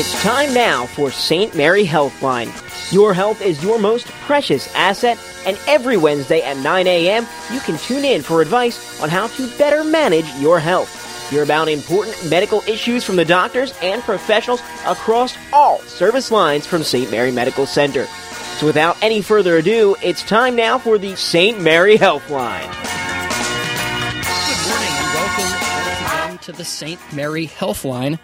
It's time now for St. Mary Healthline. Your health is your most precious asset, and every Wednesday at 9 a.m., you can tune in for advice on how to better manage your health. Hear about important medical issues from the doctors and professionals across all service lines from St. Mary Medical Center. So without any further ado, it's time now for the St. Mary Healthline. Good morning and welcome once again to the St. Mary Healthline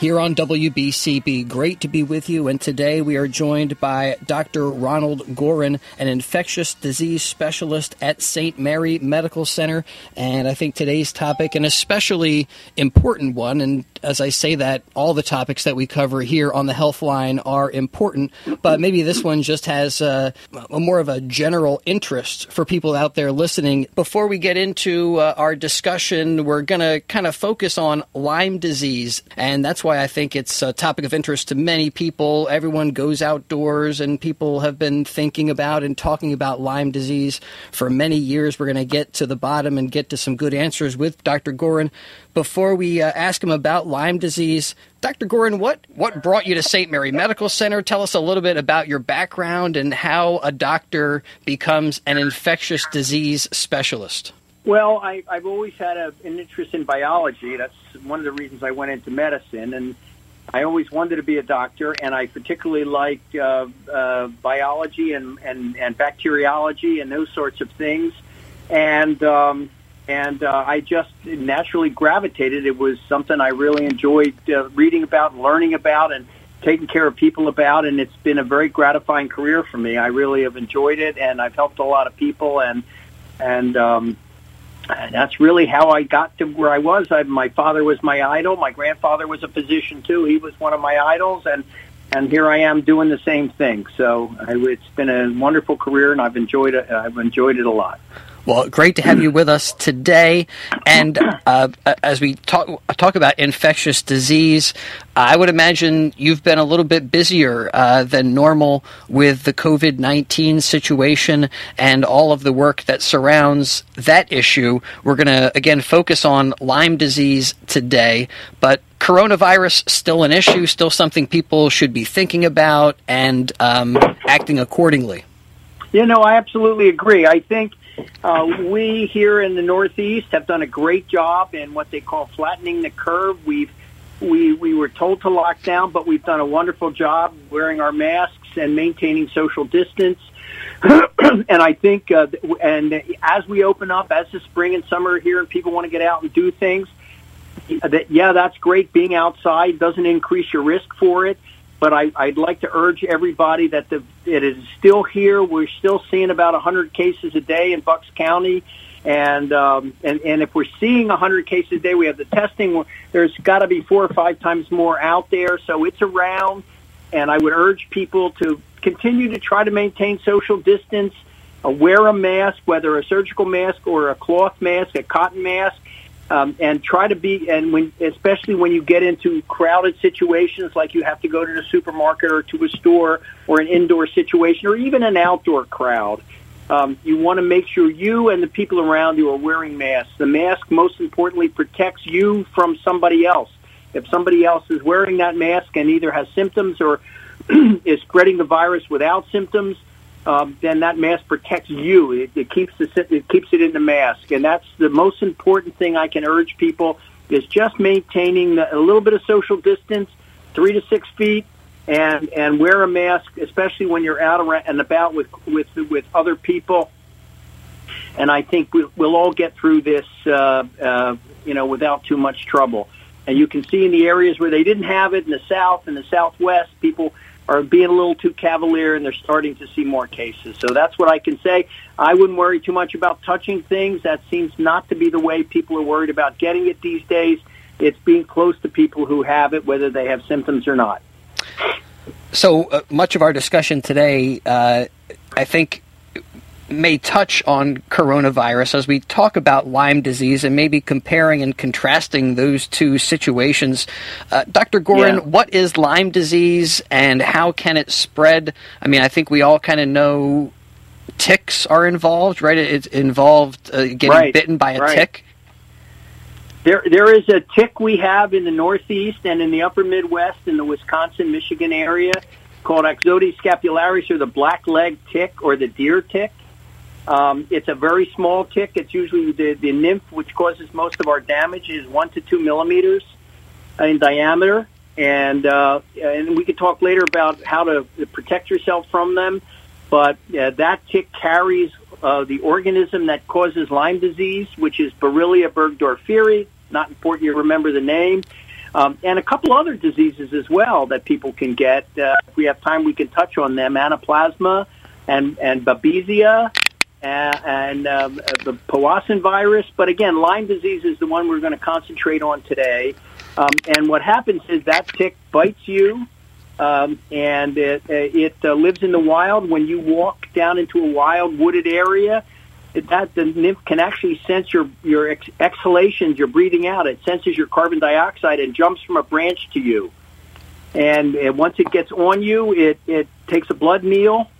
here on WBCB. Great to be with you, and today we are joined by Dr. Ronald Gorin, an infectious disease specialist at St. Mary Medical Center. And I think today's topic, an especially important one, and as I say that, all the topics that we cover here on the Healthline are important, but maybe this one just has a, a more of a general interest for people out there listening. Before we get into uh, our discussion, we're going to kind of focus on Lyme disease, and that's why I think it's a topic of interest to many people. Everyone goes outdoors, and people have been thinking about and talking about Lyme disease for many years. We're going to get to the bottom and get to some good answers with Dr. Gorin. Before we uh, ask him about Lyme disease, Dr. Gorin, what, what brought you to St. Mary Medical Center? Tell us a little bit about your background and how a doctor becomes an infectious disease specialist. Well, I, I've always had a, an interest in biology. That's one of the reasons I went into medicine, and I always wanted to be a doctor. And I particularly liked uh, uh, biology and, and and bacteriology and those sorts of things. And um, and uh, I just naturally gravitated. It was something I really enjoyed uh, reading about, learning about, and taking care of people about. And it's been a very gratifying career for me. I really have enjoyed it, and I've helped a lot of people. And and um, and that's really how I got to where I was. I, my father was my idol. My grandfather was a physician too. He was one of my idols, and and here I am doing the same thing. So I, it's been a wonderful career, and I've enjoyed it. I've enjoyed it a lot. Well, great to have you with us today. And uh, as we talk talk about infectious disease, I would imagine you've been a little bit busier uh, than normal with the COVID nineteen situation and all of the work that surrounds that issue. We're going to again focus on Lyme disease today, but coronavirus still an issue, still something people should be thinking about and um, acting accordingly. You know, I absolutely agree. I think uh, we here in the Northeast have done a great job in what they call flattening the curve. We've we we were told to lock down, but we've done a wonderful job wearing our masks and maintaining social distance. and I think, uh, and as we open up, as the spring and summer here, and people want to get out and do things, that yeah, that's great. Being outside doesn't increase your risk for it but I, I'd like to urge everybody that the, it is still here. We're still seeing about 100 cases a day in Bucks County. And, um, and, and if we're seeing 100 cases a day, we have the testing. There's got to be four or five times more out there. So it's around. And I would urge people to continue to try to maintain social distance, uh, wear a mask, whether a surgical mask or a cloth mask, a cotton mask um, and try to be and when especially when you get into crowded situations like you have to go to the supermarket or to a store or an indoor situation or even an outdoor crowd um, you want to make sure you and the people around you are wearing masks. The mask most importantly protects you from somebody else. If somebody else is wearing that mask and either has symptoms or is spreading the virus without symptoms um, then that mask protects you. It, it keeps the it keeps it in the mask, and that's the most important thing I can urge people is just maintaining a little bit of social distance, three to six feet, and and wear a mask, especially when you're out and about with with with other people. And I think we, we'll all get through this, uh, uh, you know, without too much trouble. And you can see in the areas where they didn't have it in the south and the southwest, people are being a little too cavalier and they're starting to see more cases. So that's what I can say. I wouldn't worry too much about touching things. That seems not to be the way people are worried about getting it these days. It's being close to people who have it, whether they have symptoms or not. So uh, much of our discussion today, uh, I think, may touch on coronavirus as we talk about Lyme disease and maybe comparing and contrasting those two situations. Uh, Dr. Gorin, yeah. what is Lyme disease and how can it spread? I mean, I think we all kind of know ticks are involved, right? It's involved uh, getting right. bitten by a right. tick. There, there is a tick we have in the Northeast and in the Upper Midwest, in the Wisconsin, Michigan area, called Ixodes scapularis, or the black leg tick, or the deer tick. Um, it's a very small tick. It's usually the, the nymph, which causes most of our damage, is one to two millimeters in diameter. And uh, and we could talk later about how to protect yourself from them. But uh, that tick carries uh, the organism that causes Lyme disease, which is Borrelia burgdorferi. Not important you remember the name. Um, and a couple other diseases as well that people can get. Uh, if we have time, we can touch on them: anaplasma and and babesia and, um, the Powassan virus. But again, Lyme disease is the one we're going to concentrate on today. Um, and what happens is that tick bites you, um, and it, it uh, lives in the wild. When you walk down into a wild wooded area, that the nymph can actually sense your your ex- exhalations, your breathing out. It senses your carbon dioxide and jumps from a branch to you. And, and once it gets on you, it it takes a blood meal,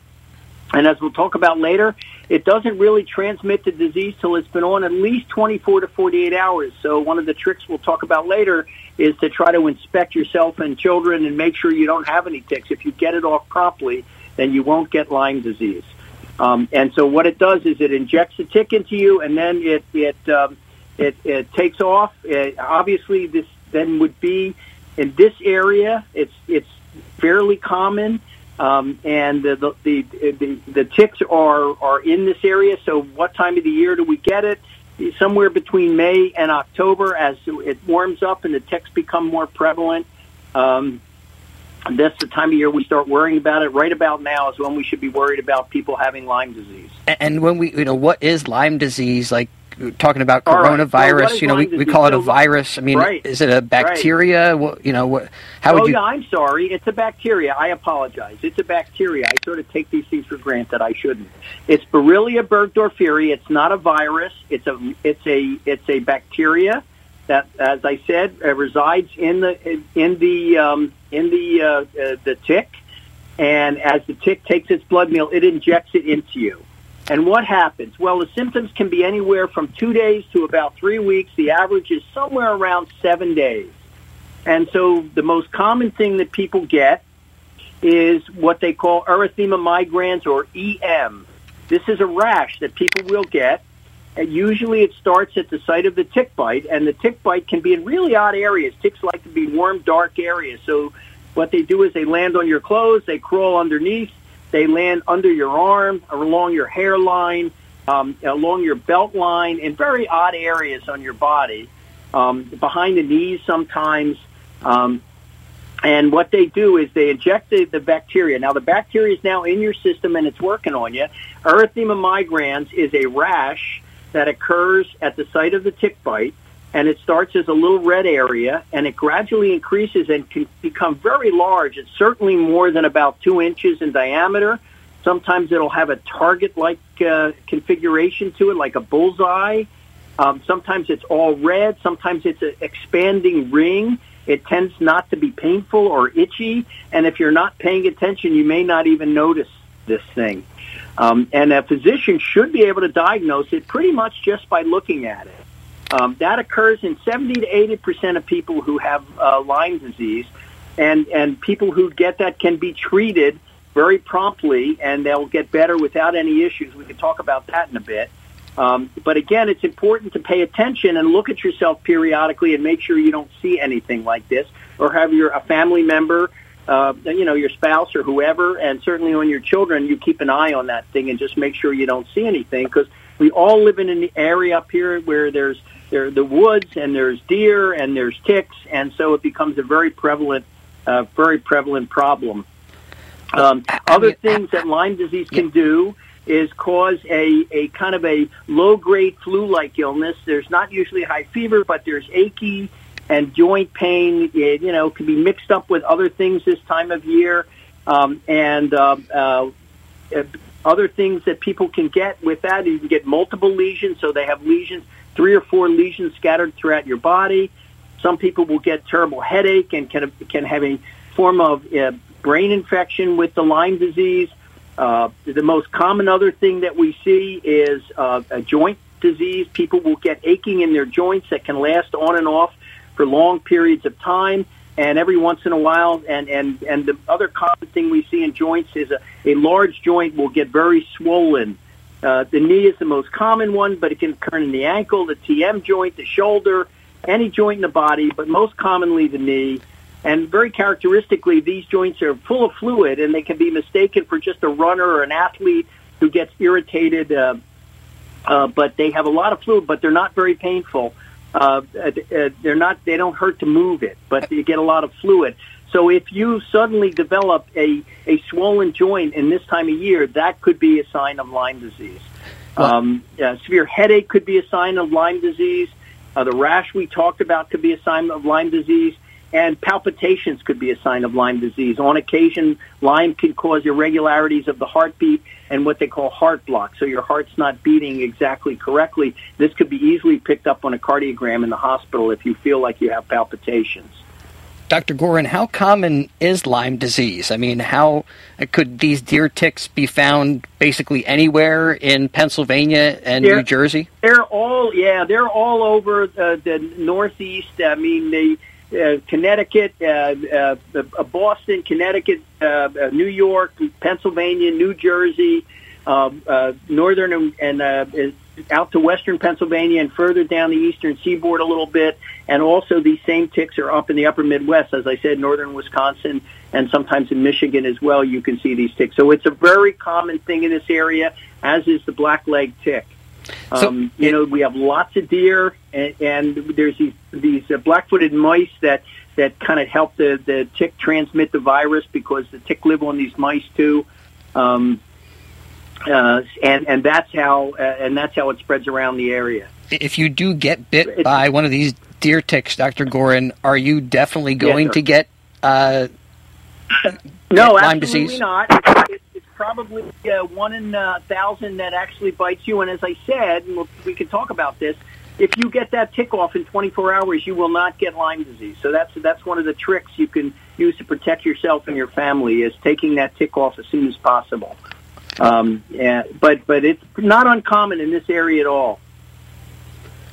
and as we'll talk about later, it doesn't really transmit the disease till it's been on at least 24 to 48 hours. So one of the tricks we'll talk about later is to try to inspect yourself and children and make sure you don't have any ticks. If you get it off promptly, then you won't get Lyme disease. Um, and so what it does is it injects a tick into you, and then it it um, it, it takes off. It, obviously, this then would be in this area. It's it's fairly common. Um, and the, the, the, the ticks are, are in this area. So what time of the year do we get it? Somewhere between May and October as it warms up and the ticks become more prevalent. Um, that's the time of year we start worrying about it. Right about now is when we should be worried about people having Lyme disease. And when we, you know, what is Lyme disease? Like talking about coronavirus. Right. you know, we, we call it a virus. I mean, right. is it a bacteria? Right. What, you know, what? How would oh, you? yeah, I'm sorry. It's a bacteria. I apologize. It's a bacteria. I sort of take these things for granted. I shouldn't. It's Borrelia burgdorferi. It's not a virus. It's a it's a it's a bacteria that, as I said, uh, resides in the in the um, in the uh, uh, the tick. And as the tick takes its blood meal, it injects it into you. And what happens? Well, the symptoms can be anywhere from two days to about three weeks. The average is somewhere around seven days. And so the most common thing that people get is what they call erythema migrans or EM. This is a rash that people will get. And usually it starts at the site of the tick bite, and the tick bite can be in really odd areas. Ticks like to be warm, dark areas. So what they do is they land on your clothes, they crawl underneath, they land under your arm, along your hairline, um, along your belt line, in very odd areas on your body, um, behind the knees sometimes. Um, and what they do is they inject the, the bacteria. Now the bacteria is now in your system and it's working on you. Erythema migrans is a rash that occurs at the site of the tick bite and it starts as a little red area and it gradually increases and can become very large. It's certainly more than about two inches in diameter. Sometimes it'll have a target-like uh, configuration to it, like a bullseye. Um, sometimes it's all red. Sometimes it's an expanding ring. It tends not to be painful or itchy. And if you're not paying attention, you may not even notice this thing. Um, and a physician should be able to diagnose it pretty much just by looking at it. Um, that occurs in 70 to 80 percent of people who have uh, Lyme disease, and and people who get that can be treated very promptly, and they'll get better without any issues. We can talk about that in a bit. Um, but again, it's important to pay attention and look at yourself periodically and make sure you don't see anything like this, or have your a family member, uh, you know, your spouse or whoever, and certainly on your children, you keep an eye on that thing and just make sure you don't see anything because we all live in an area up here where there's there the woods and there's deer and there's ticks, and so it becomes a very prevalent, uh, very prevalent problem. Um, other things that Lyme disease can do is cause a, a kind of a low grade flu like illness. There's not usually high fever, but there's achy and joint pain. It, you know, can be mixed up with other things this time of year. Um, and uh, uh, other things that people can get with that, you can get multiple lesions. So they have lesions three or four lesions scattered throughout your body. Some people will get terrible headache and can can have a form of uh, brain infection with the Lyme disease. Uh, the most common other thing that we see is uh, a joint disease, people will get aching in their joints that can last on and off for long periods of time. And every once in a while, and, and, and the other common thing we see in joints is a, a large joint will get very swollen. Uh, the knee is the most common one, but it can occur in the ankle, the TM joint, the shoulder, any joint in the body, but most commonly the knee. And very characteristically, these joints are full of fluid, and they can be mistaken for just a runner or an athlete who gets irritated. Uh, uh, but they have a lot of fluid, but they're not very painful. Uh, uh, they're not. They don't hurt to move it, but you get a lot of fluid. So if you suddenly develop a a swollen joint in this time of year, that could be a sign of Lyme disease. Um, uh, severe headache could be a sign of Lyme disease. Uh, the rash we talked about could be a sign of Lyme disease and palpitations could be a sign of Lyme disease. On occasion, Lyme can cause irregularities of the heartbeat and what they call heart block. So your heart's not beating exactly correctly. This could be easily picked up on a cardiogram in the hospital if you feel like you have palpitations. Dr. Gorin, how common is Lyme disease? I mean, how could these deer ticks be found basically anywhere in Pennsylvania and they're, New Jersey? They're all, yeah, they're all over the, the Northeast. I mean, they uh, Connecticut, uh, uh, Boston, Connecticut, uh, uh, New York, Pennsylvania, New Jersey, uh, uh, northern and, and uh, out to western Pennsylvania and further down the eastern seaboard a little bit. And also these same ticks are up in the upper Midwest, as I said, northern Wisconsin and sometimes in Michigan as well. You can see these ticks. So it's a very common thing in this area, as is the black leg tick. So, um, you know, we have lots of deer, and, and there's these these uh, black-footed mice that that kind of help the the tick transmit the virus because the tick live on these mice too. Um, uh, and and that's how uh, and that's how it spreads around the area. If you do get bit it's, by one of these deer ticks, Doctor Gorin, are you definitely going yes, to get uh, no, Lyme absolutely disease? not. It's probably uh, one in a thousand that actually bites you. And as I said, and we'll, we can talk about this. If you get that tick off in 24 hours, you will not get Lyme disease. So that's that's one of the tricks you can use to protect yourself and your family is taking that tick off as soon as possible. Um, yeah, but but it's not uncommon in this area at all.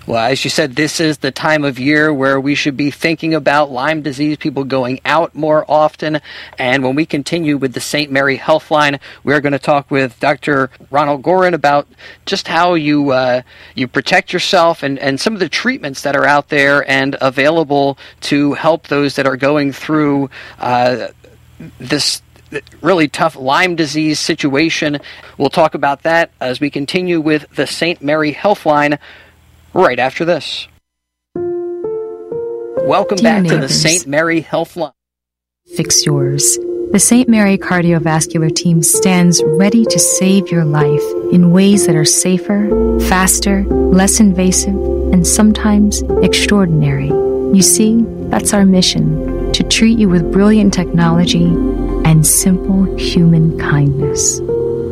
Well, as you said, this is the time of year where we should be thinking about Lyme disease, people going out more often. And when we continue with the St. Mary Healthline, we're going to talk with Dr. Ronald Gorin about just how you uh, you protect yourself and, and some of the treatments that are out there and available to help those that are going through uh, this really tough Lyme disease situation. We'll talk about that as we continue with the St. Mary Healthline right after this. Welcome Dear back neighbors, to the St. Mary Healthline. Fix yours. The St. Mary Cardiovascular Team stands ready to save your life in ways that are safer, faster, less invasive, and sometimes extraordinary. You see, that's our mission to treat you with brilliant technology and simple human kindness.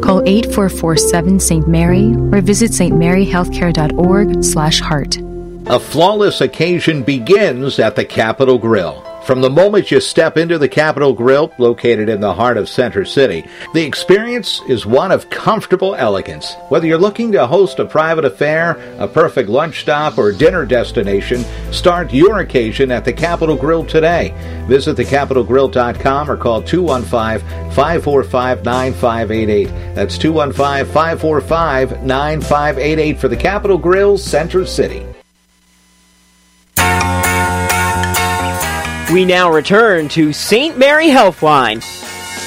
Call 8447 St. Mary or visit stmaryhealthcare.org slash heart. A flawless occasion begins at the Capital Grille. From the moment you step into the Capital Grille, located in the heart of Center City, the experience is one of comfortable elegance. Whether you're looking to host a private affair, a perfect lunch stop, or dinner destination, start your occasion at the Capital Grille today. Visit thecapitalgrille.com or call 215 545 9588. That's 215 545 9588 for the Capital Grille, Center City. We now return to St. Mary Healthline.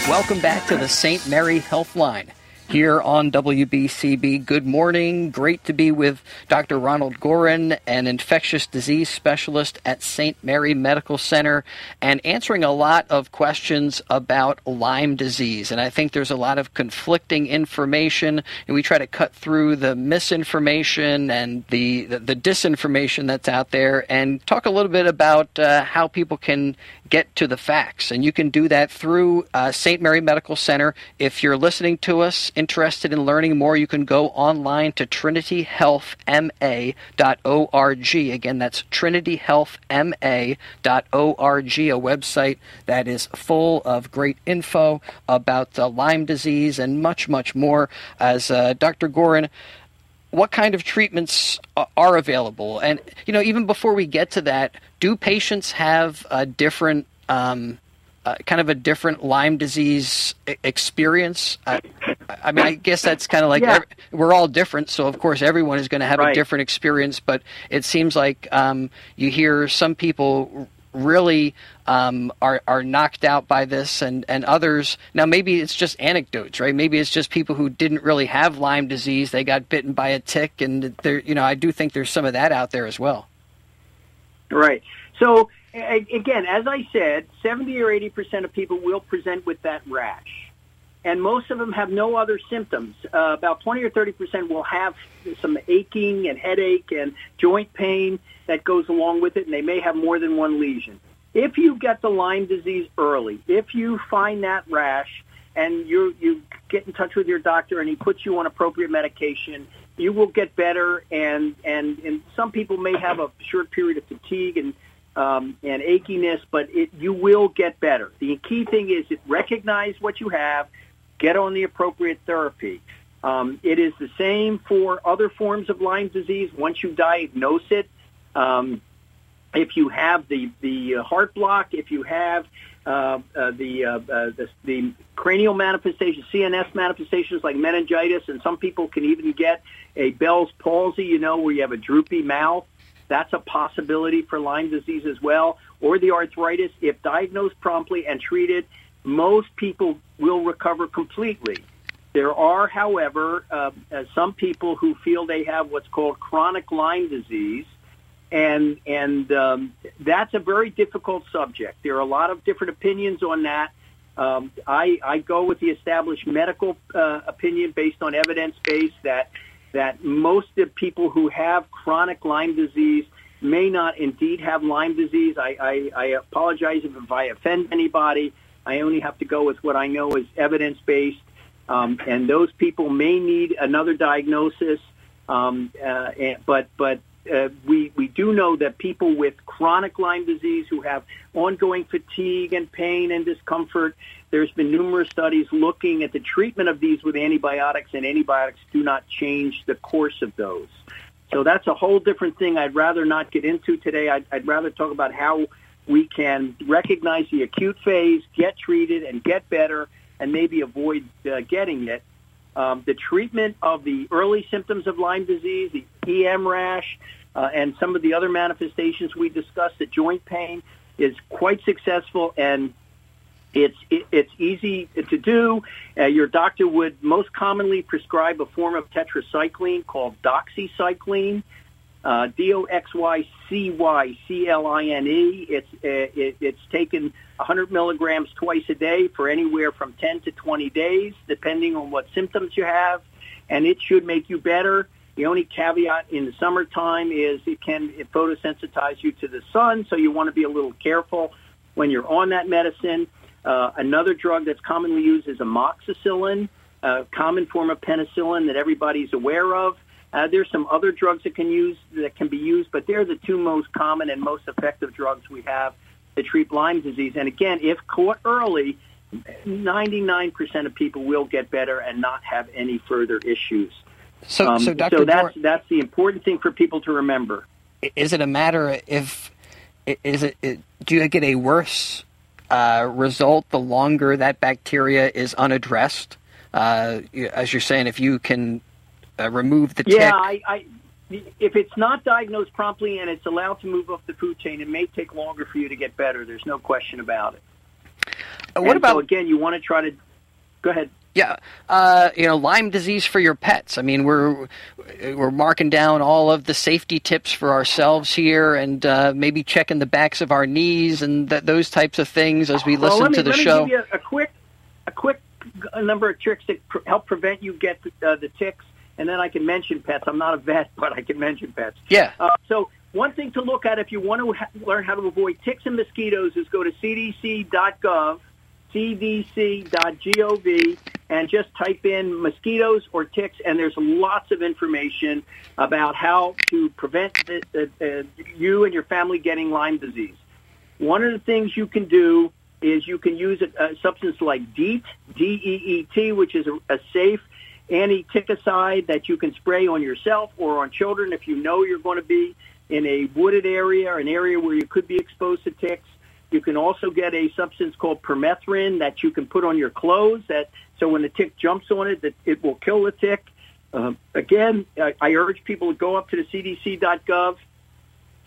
Welcome back to the St. Mary Healthline here on WBCB. Good morning. Great to be with Dr. Ronald Gorin, an infectious disease specialist at St. Mary Medical Center, and answering a lot of questions about Lyme disease. And I think there's a lot of conflicting information, and we try to cut through the misinformation and the, the, the disinformation that's out there and talk a little bit about uh, how people can get to the facts. And you can do that through uh, St. Mary Medical Center. If you're listening to us interested in learning more, you can go online to trinityhealthma.org. Again, that's trinityhealthma.org, a website that is full of great info about uh, Lyme disease and much, much more. As uh, Dr. Gorin what kind of treatments are available? And you know, even before we get to that, do patients have a different um, uh, kind of a different Lyme disease experience? I, I mean, I guess that's kind of like Yeah. every, we're all different, so of course everyone is going to have a different experience. But it seems like um, you hear some people really um, are are knocked out by this, and and others. Now maybe it's just anecdotes, right? Maybe it's just people who didn't really have Lyme disease; they got bitten by a tick, and there, you know, I do think there's some of that out there as well. Right. So again, as I said, 70 or 80 percent of people will present with that rash, and most of them have no other symptoms. Uh, about 20 or 30 percent will have some aching and headache and joint pain that goes along with it, and they may have more than one lesion. If you get the Lyme disease early, if you find that rash and you you get in touch with your doctor and he puts you on appropriate medication, you will get better. And and and some people may have a short period of fatigue and um, and achiness, but it you will get better. The key thing is recognize what you have, get on the appropriate therapy. Um, it is the same for other forms of Lyme disease. Once you diagnose it, um, if you have the the heart block, if you have uh, uh, the, uh, uh, the the cranial manifestations, CNS manifestations like meningitis, and some people can even get a Bell's palsy. You know, where you have a droopy mouth. That's a possibility for Lyme disease as well, or the arthritis. If diagnosed promptly and treated, most people will recover completely. There are, however, uh, uh, some people who feel they have what's called chronic Lyme disease, and and um, that's a very difficult subject. There are a lot of different opinions on that. Um, I, I go with the established medical uh, opinion based on evidence base that that most of people who have chronic Lyme disease may not indeed have Lyme disease. I, I, I apologize if, if I offend anybody. I only have to go with what I know is evidence based, um, and those people may need another diagnosis. Um, uh, and, but but uh, we we do know that people with chronic Lyme disease who have ongoing fatigue and pain and discomfort. There's been numerous studies looking at the treatment of these with antibiotics, and antibiotics do not change the course of those. So that's a whole different thing. I'd rather not get into today. I'd, I'd rather talk about how we can recognize the acute phase, get treated, and get better, and maybe avoid uh, getting it. Um, the treatment of the early symptoms of Lyme disease, the EM rash, uh, and some of the other manifestations we discussed, the joint pain, is quite successful and it's it, it's easy to do. Uh, your doctor would most commonly prescribe a form of tetracycline called doxycycline, uh, D O X Y C Y C L I N E. It's uh, it, it's taken 100 milligrams twice a day for anywhere from 10 to 20 days, depending on what symptoms you have, and it should make you better. The only caveat in the summertime is it can it photosensitize you to the sun, so you want to be a little careful when you're on that medicine. Uh, another drug that's commonly used is amoxicillin, a common form of penicillin that everybody's aware of. Uh, there's some other drugs that can use that can be used, but they're the two most common and most effective drugs we have to treat Lyme disease. And again, if caught early, 99% of people will get better and not have any further issues. So, Um, so Dr. so that's that's the important thing for people to remember. is it a matter if is it, it do you get a worse uh, result the longer that bacteria is unaddressed? Uh, as you're saying, if you can uh, remove the Yeah, tick, I, I, if it's not diagnosed promptly and it's allowed to move up the food chain, it may take longer for you to get better. There's no question about it. Uh, what And about so again? You want to try to go ahead. Yeah, uh, you know, Lyme disease for your pets. I mean, we're we're marking down all of the safety tips for ourselves here, and uh, maybe checking the backs of our knees and th- those types of things as we listen let me, to the let show. me give you a, a quick, a quick number of tricks that pr- help prevent you get uh, the ticks, and then I can mention pets. I'm not a vet, but I can mention pets. yeah, Uh, so one thing to look at if you want to ha- learn how to avoid ticks and mosquitoes is go to cdc.gov, cdc.gov, and just type in mosquitoes or ticks, and there's lots of information about how to prevent the, the, uh, you and your family getting Lyme disease. One of the things you can do is you can use a, a substance like DEET, D-E-E-T, which is a, a safe anti-ticicide that you can spray on yourself or on children if you know you're going to be in a wooded area or an area where you could be exposed to ticks. You can also get a substance called permethrin that you can put on your clothes that so when the tick jumps on it, that it will kill the tick. Um, again, I, I urge people to go up to the CDC.gov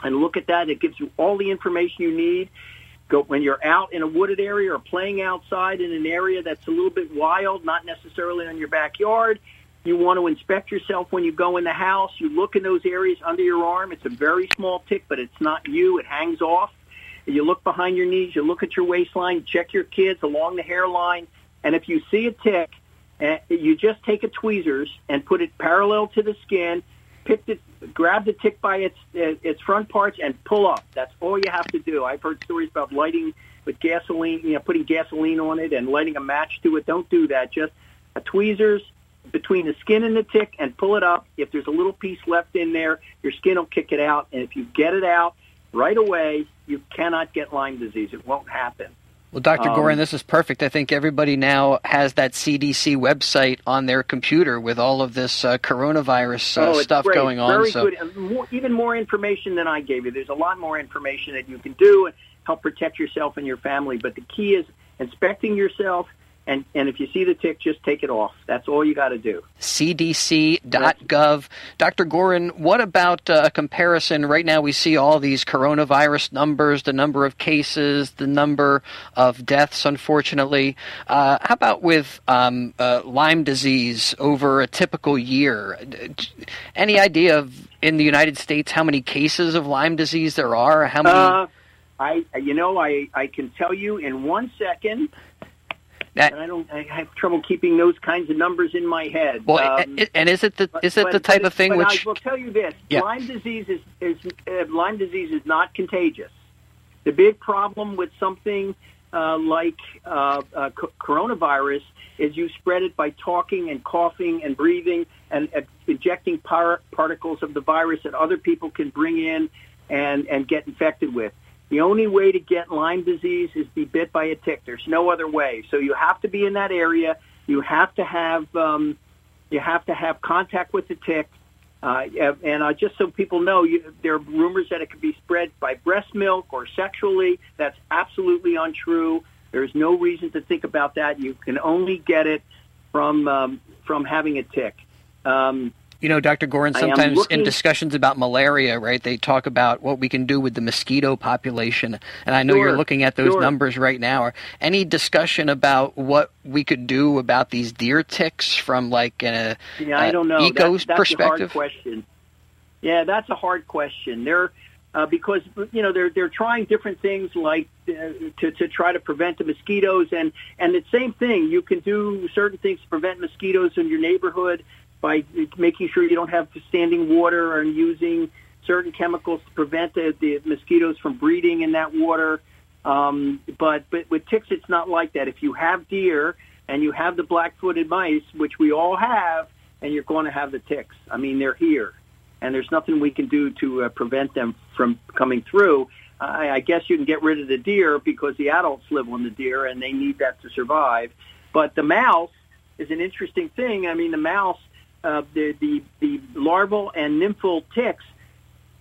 and look at that. It gives you all the information you need. Go when you're out in a wooded area or playing outside in an area that's a little bit wild, not necessarily in your backyard. You want to inspect yourself when you go in the house. You look in those areas under your arm. It's a very small tick, but it's not you. It hangs off. You look behind your knees. You look at your waistline. Check your kids along the hairline. And if you see a tick, uh, you just take a tweezers and put it parallel to the skin pick the, grab the tick by its its front parts and pull up. That's all you have to do. I've heard stories about lighting with gasoline, you know, putting gasoline on it and lighting a match to it. Don't do that. Just a tweezers between the skin and the tick and pull it up. If there's a little piece left in there, your skin will kick it out. And if you get it out right away, you cannot get Lyme disease. It won't happen. Well, Dr. Um, Gorin, this is perfect. I think everybody now has that CDC website on their computer with all of this uh, coronavirus uh, oh, stuff great. going on. Very so. good. More, even more information than I gave you. There's a lot more information that you can do and help protect yourself and your family. But the key is inspecting yourself and and if you see the tick, just take it off. That's all you got to do. CDC.gov. Dr. Gorin, what about uh, a comparison? Right now, we see all these coronavirus numbers, the number of cases, the number of deaths, unfortunately. Uh, how about with um, uh, Lyme disease over a typical year? Any idea of in the United States how many cases of Lyme disease there are? How many? Uh, I, you know, I, I can tell you in one second that, and I don't. I have trouble keeping those kinds of numbers in my head. Well, um, and is it the is it but, the type of thing which? I will tell you this: yeah. Lyme disease is, is uh, Lyme disease is not contagious. The big problem with something uh, like uh, uh, coronavirus is you spread it by talking and coughing and breathing and uh, injecting par- particles of the virus that other people can bring in and and get infected with. The only way to get Lyme disease is to be bit by a tick. There's no other way. So you have to be in that area. You have to have um, you have to have contact with the tick. Uh, and uh, just so people know, you, there are rumors that it could be spread by breast milk or sexually. That's absolutely untrue. There's no reason to think about that. You can only get it from um, from having a tick. Um, you know, Dr. Gorin, sometimes looking... in discussions about malaria, right, they talk about what we can do with the mosquito population. And I know sure, you're looking at those sure. numbers right now. Or any discussion about what we could do about these deer ticks from like a yeah, I don't know. eco that's, that's perspective? A hard question. Yeah, that's a hard question. They're uh, because you know they're they're trying different things like uh, to to try to prevent the mosquitoes and and the same thing you can do certain things to prevent mosquitoes in your neighborhood by making sure you don't have standing water and using certain chemicals to prevent the, the mosquitoes from breeding in that water. Um, but but with ticks, it's not like that. If you have deer and you have the black-footed mice, which we all have, and you're going to have the ticks. I mean, they're here, and there's nothing we can do to uh, prevent them from coming through. I, I guess you can get rid of the deer because the adults live on the deer and they need that to survive. But the mouse is an interesting thing. I mean, the mouse uh, the, the, the larval and nymphal ticks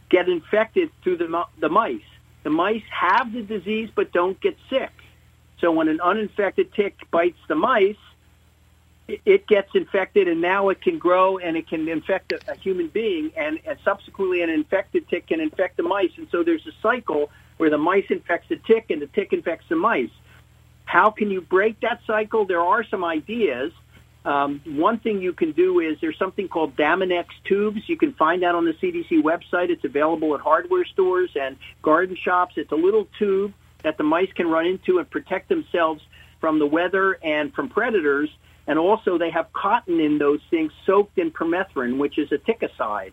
get infected through the, the mice. The mice have the disease but don't get sick. So when an uninfected tick bites the mice, it, gets infected and now it can grow and it can infect a, a human being and, and subsequently an infected tick can infect the mice. And so there's a cycle where the mice infects the tick and the tick infects the mice. How can you break that cycle? There are some ideas. Um, one thing you can do is there's something called Damminix tubes. You can find that on the CDC website. It's available at hardware stores and garden shops. It's a little tube that the mice can run into and protect themselves from the weather and from predators. And also they have cotton in those things soaked in permethrin, which is a ticicide.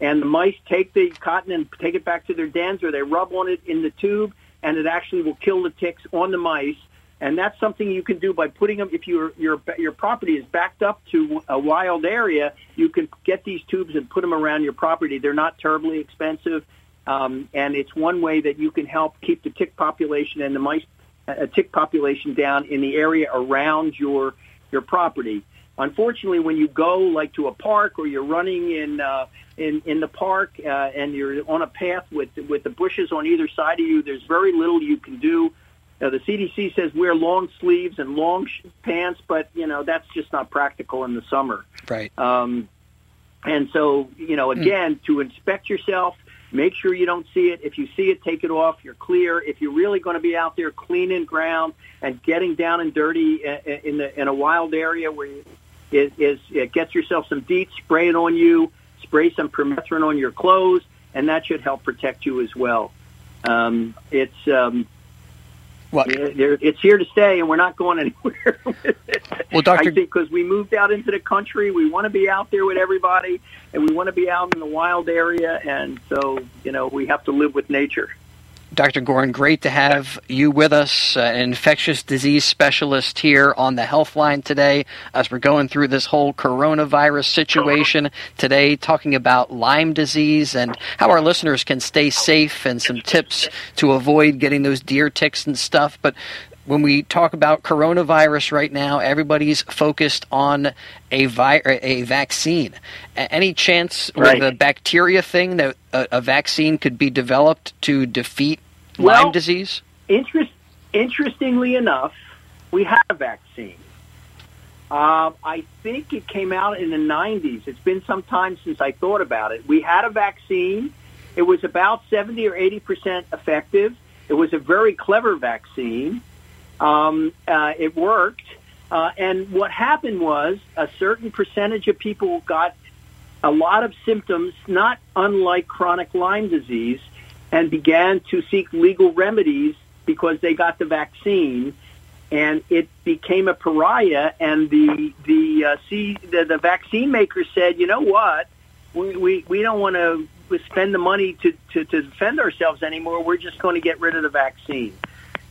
And the mice take the cotton and take it back to their dens or they rub on it in the tube and it actually will kill the ticks on the mice and that's something you can do by putting them. If your your your property is backed up to a wild area, you can get these tubes and put them around your property. They're not terribly expensive, um, and it's one way that you can help keep the tick population and the mice uh, tick population down in the area around your your property. unfortunately, when you go like to a park or you're running in uh, in in the park uh, and you're on a path with with the bushes on either side of you, there's very little you can do. Uh, the CDC says wear long sleeves and long sh- pants, but you know that's just not practical in the summer. Right. Um, and so, you know, again, mm. to inspect yourself, make sure you don't see it. If you see it, take it off. You're clear. If you're really going to be out there cleaning ground and getting down and dirty in the in a wild area where you, it is it gets yourself some DEET, spray it on you, spray some permethrin on your clothes, and that should help protect you as well. Um, it's um, what? It's here to stay, and we're not going anywhere. well, Doctor, because we moved out into the country, we want to be out there with everybody, and we want to be out in the wild area, and so you know we have to live with nature. Dr. Gorin, great to have you with us, uh, an infectious disease specialist here on the Healthline today as we're going through this whole coronavirus situation today, talking about Lyme disease and how our listeners can stay safe and some tips to avoid getting those deer ticks and stuff. But when we talk about coronavirus right now, everybody's focused on a vi- a vaccine. Any chance right. with the bacteria thing that a, a, vaccine could be developed to defeat well, Lyme disease? Interest, interestingly enough, we had a vaccine. Uh, I think it came out in the 90s. It's been some time since I thought about it. We had a vaccine. It was about 70 or 80 percent effective. It was a very clever vaccine. Um, uh, it worked. Uh, and what happened was a certain percentage of people got a lot of symptoms, not unlike chronic Lyme disease, and began to seek legal remedies because they got the vaccine. And it became a pariah, and the the uh, C, the, the vaccine makers said, you know what, we we, we don't want to spend the money to, to, to defend ourselves anymore. We're just going to get rid of the vaccine.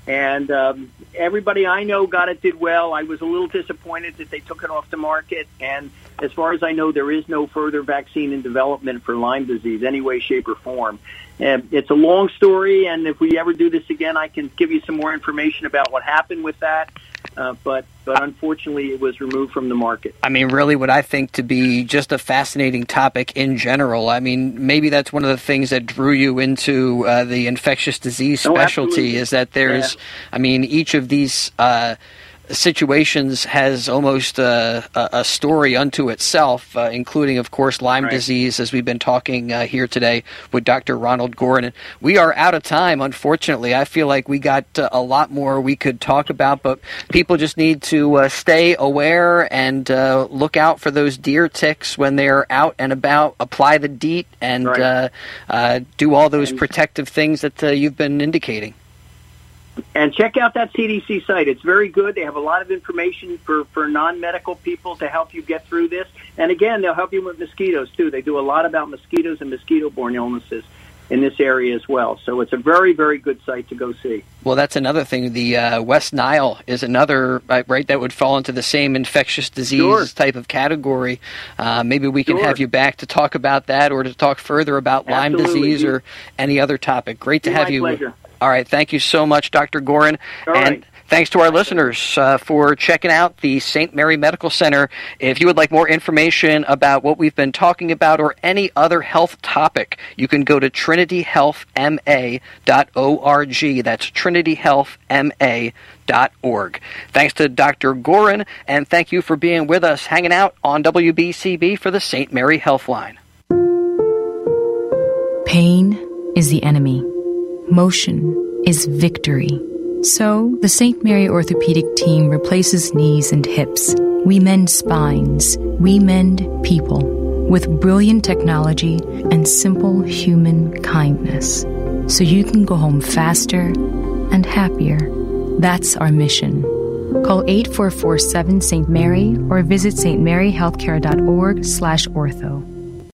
And um, everybody I know got it, did well. I was a little disappointed that they took it off the market. And as far as I know, there is no further vaccine in development for Lyme disease, any way, shape, or form. And it's a long story, and if we ever do this again, I can give you some more information about what happened with that. Uh, but but unfortunately, it was removed from the market. I mean, really, what I think to be just a fascinating topic in general. I mean, maybe that's one of the things that drew you into uh, the infectious disease oh, specialty oh, is that there's, yeah. I mean, each of these. Uh, situations has almost a, a story unto itself, uh, including, of course, Lyme right. disease, as we've been talking uh, here today with Dr. Ronald Gorin. We are out of time, unfortunately. I feel like we got uh, a lot more we could talk about, but people just need to uh, stay aware and uh, look out for those deer ticks when they're out and about. Apply the DEET and right. Uh, do all those protective things that you've been indicating. And check out that CDC site. It's very good. They have a lot of information for, for non-medical people to help you get through this. And again, they'll help you with mosquitoes too. They do a lot about mosquitoes and mosquito-borne illnesses in this area as well. So it's a very, very good site to go see. Well, that's another thing. The uh, West Nile is another, uh, right, that would fall into the same infectious disease sure. type of category. Uh, maybe we can sure. have you back to talk about that or to talk further about Absolutely. Lyme disease or any other topic. Great to have you. Pleasure. All right. Thank you so much, Dr. Gorin. All and right. Thanks to our listeners uh, for checking out the St. Mary Medical Center. If you would like more information about what we've been talking about or any other health topic, you can go to trinityhealthma.org. That's trinityhealthma.org. Thanks to Dr. Gorin, and thank you for being with us, hanging out on WBCB for the St. Mary Healthline. Pain is the enemy Motion is victory. So, the St. Mary Orthopedic team replaces knees and hips. We mend spines. We mend people with brilliant technology and simple human kindness. So you can go home faster and happier. That's our mission. Call 8447 St. Mary or visit stmaryhealthcare.org slash ortho.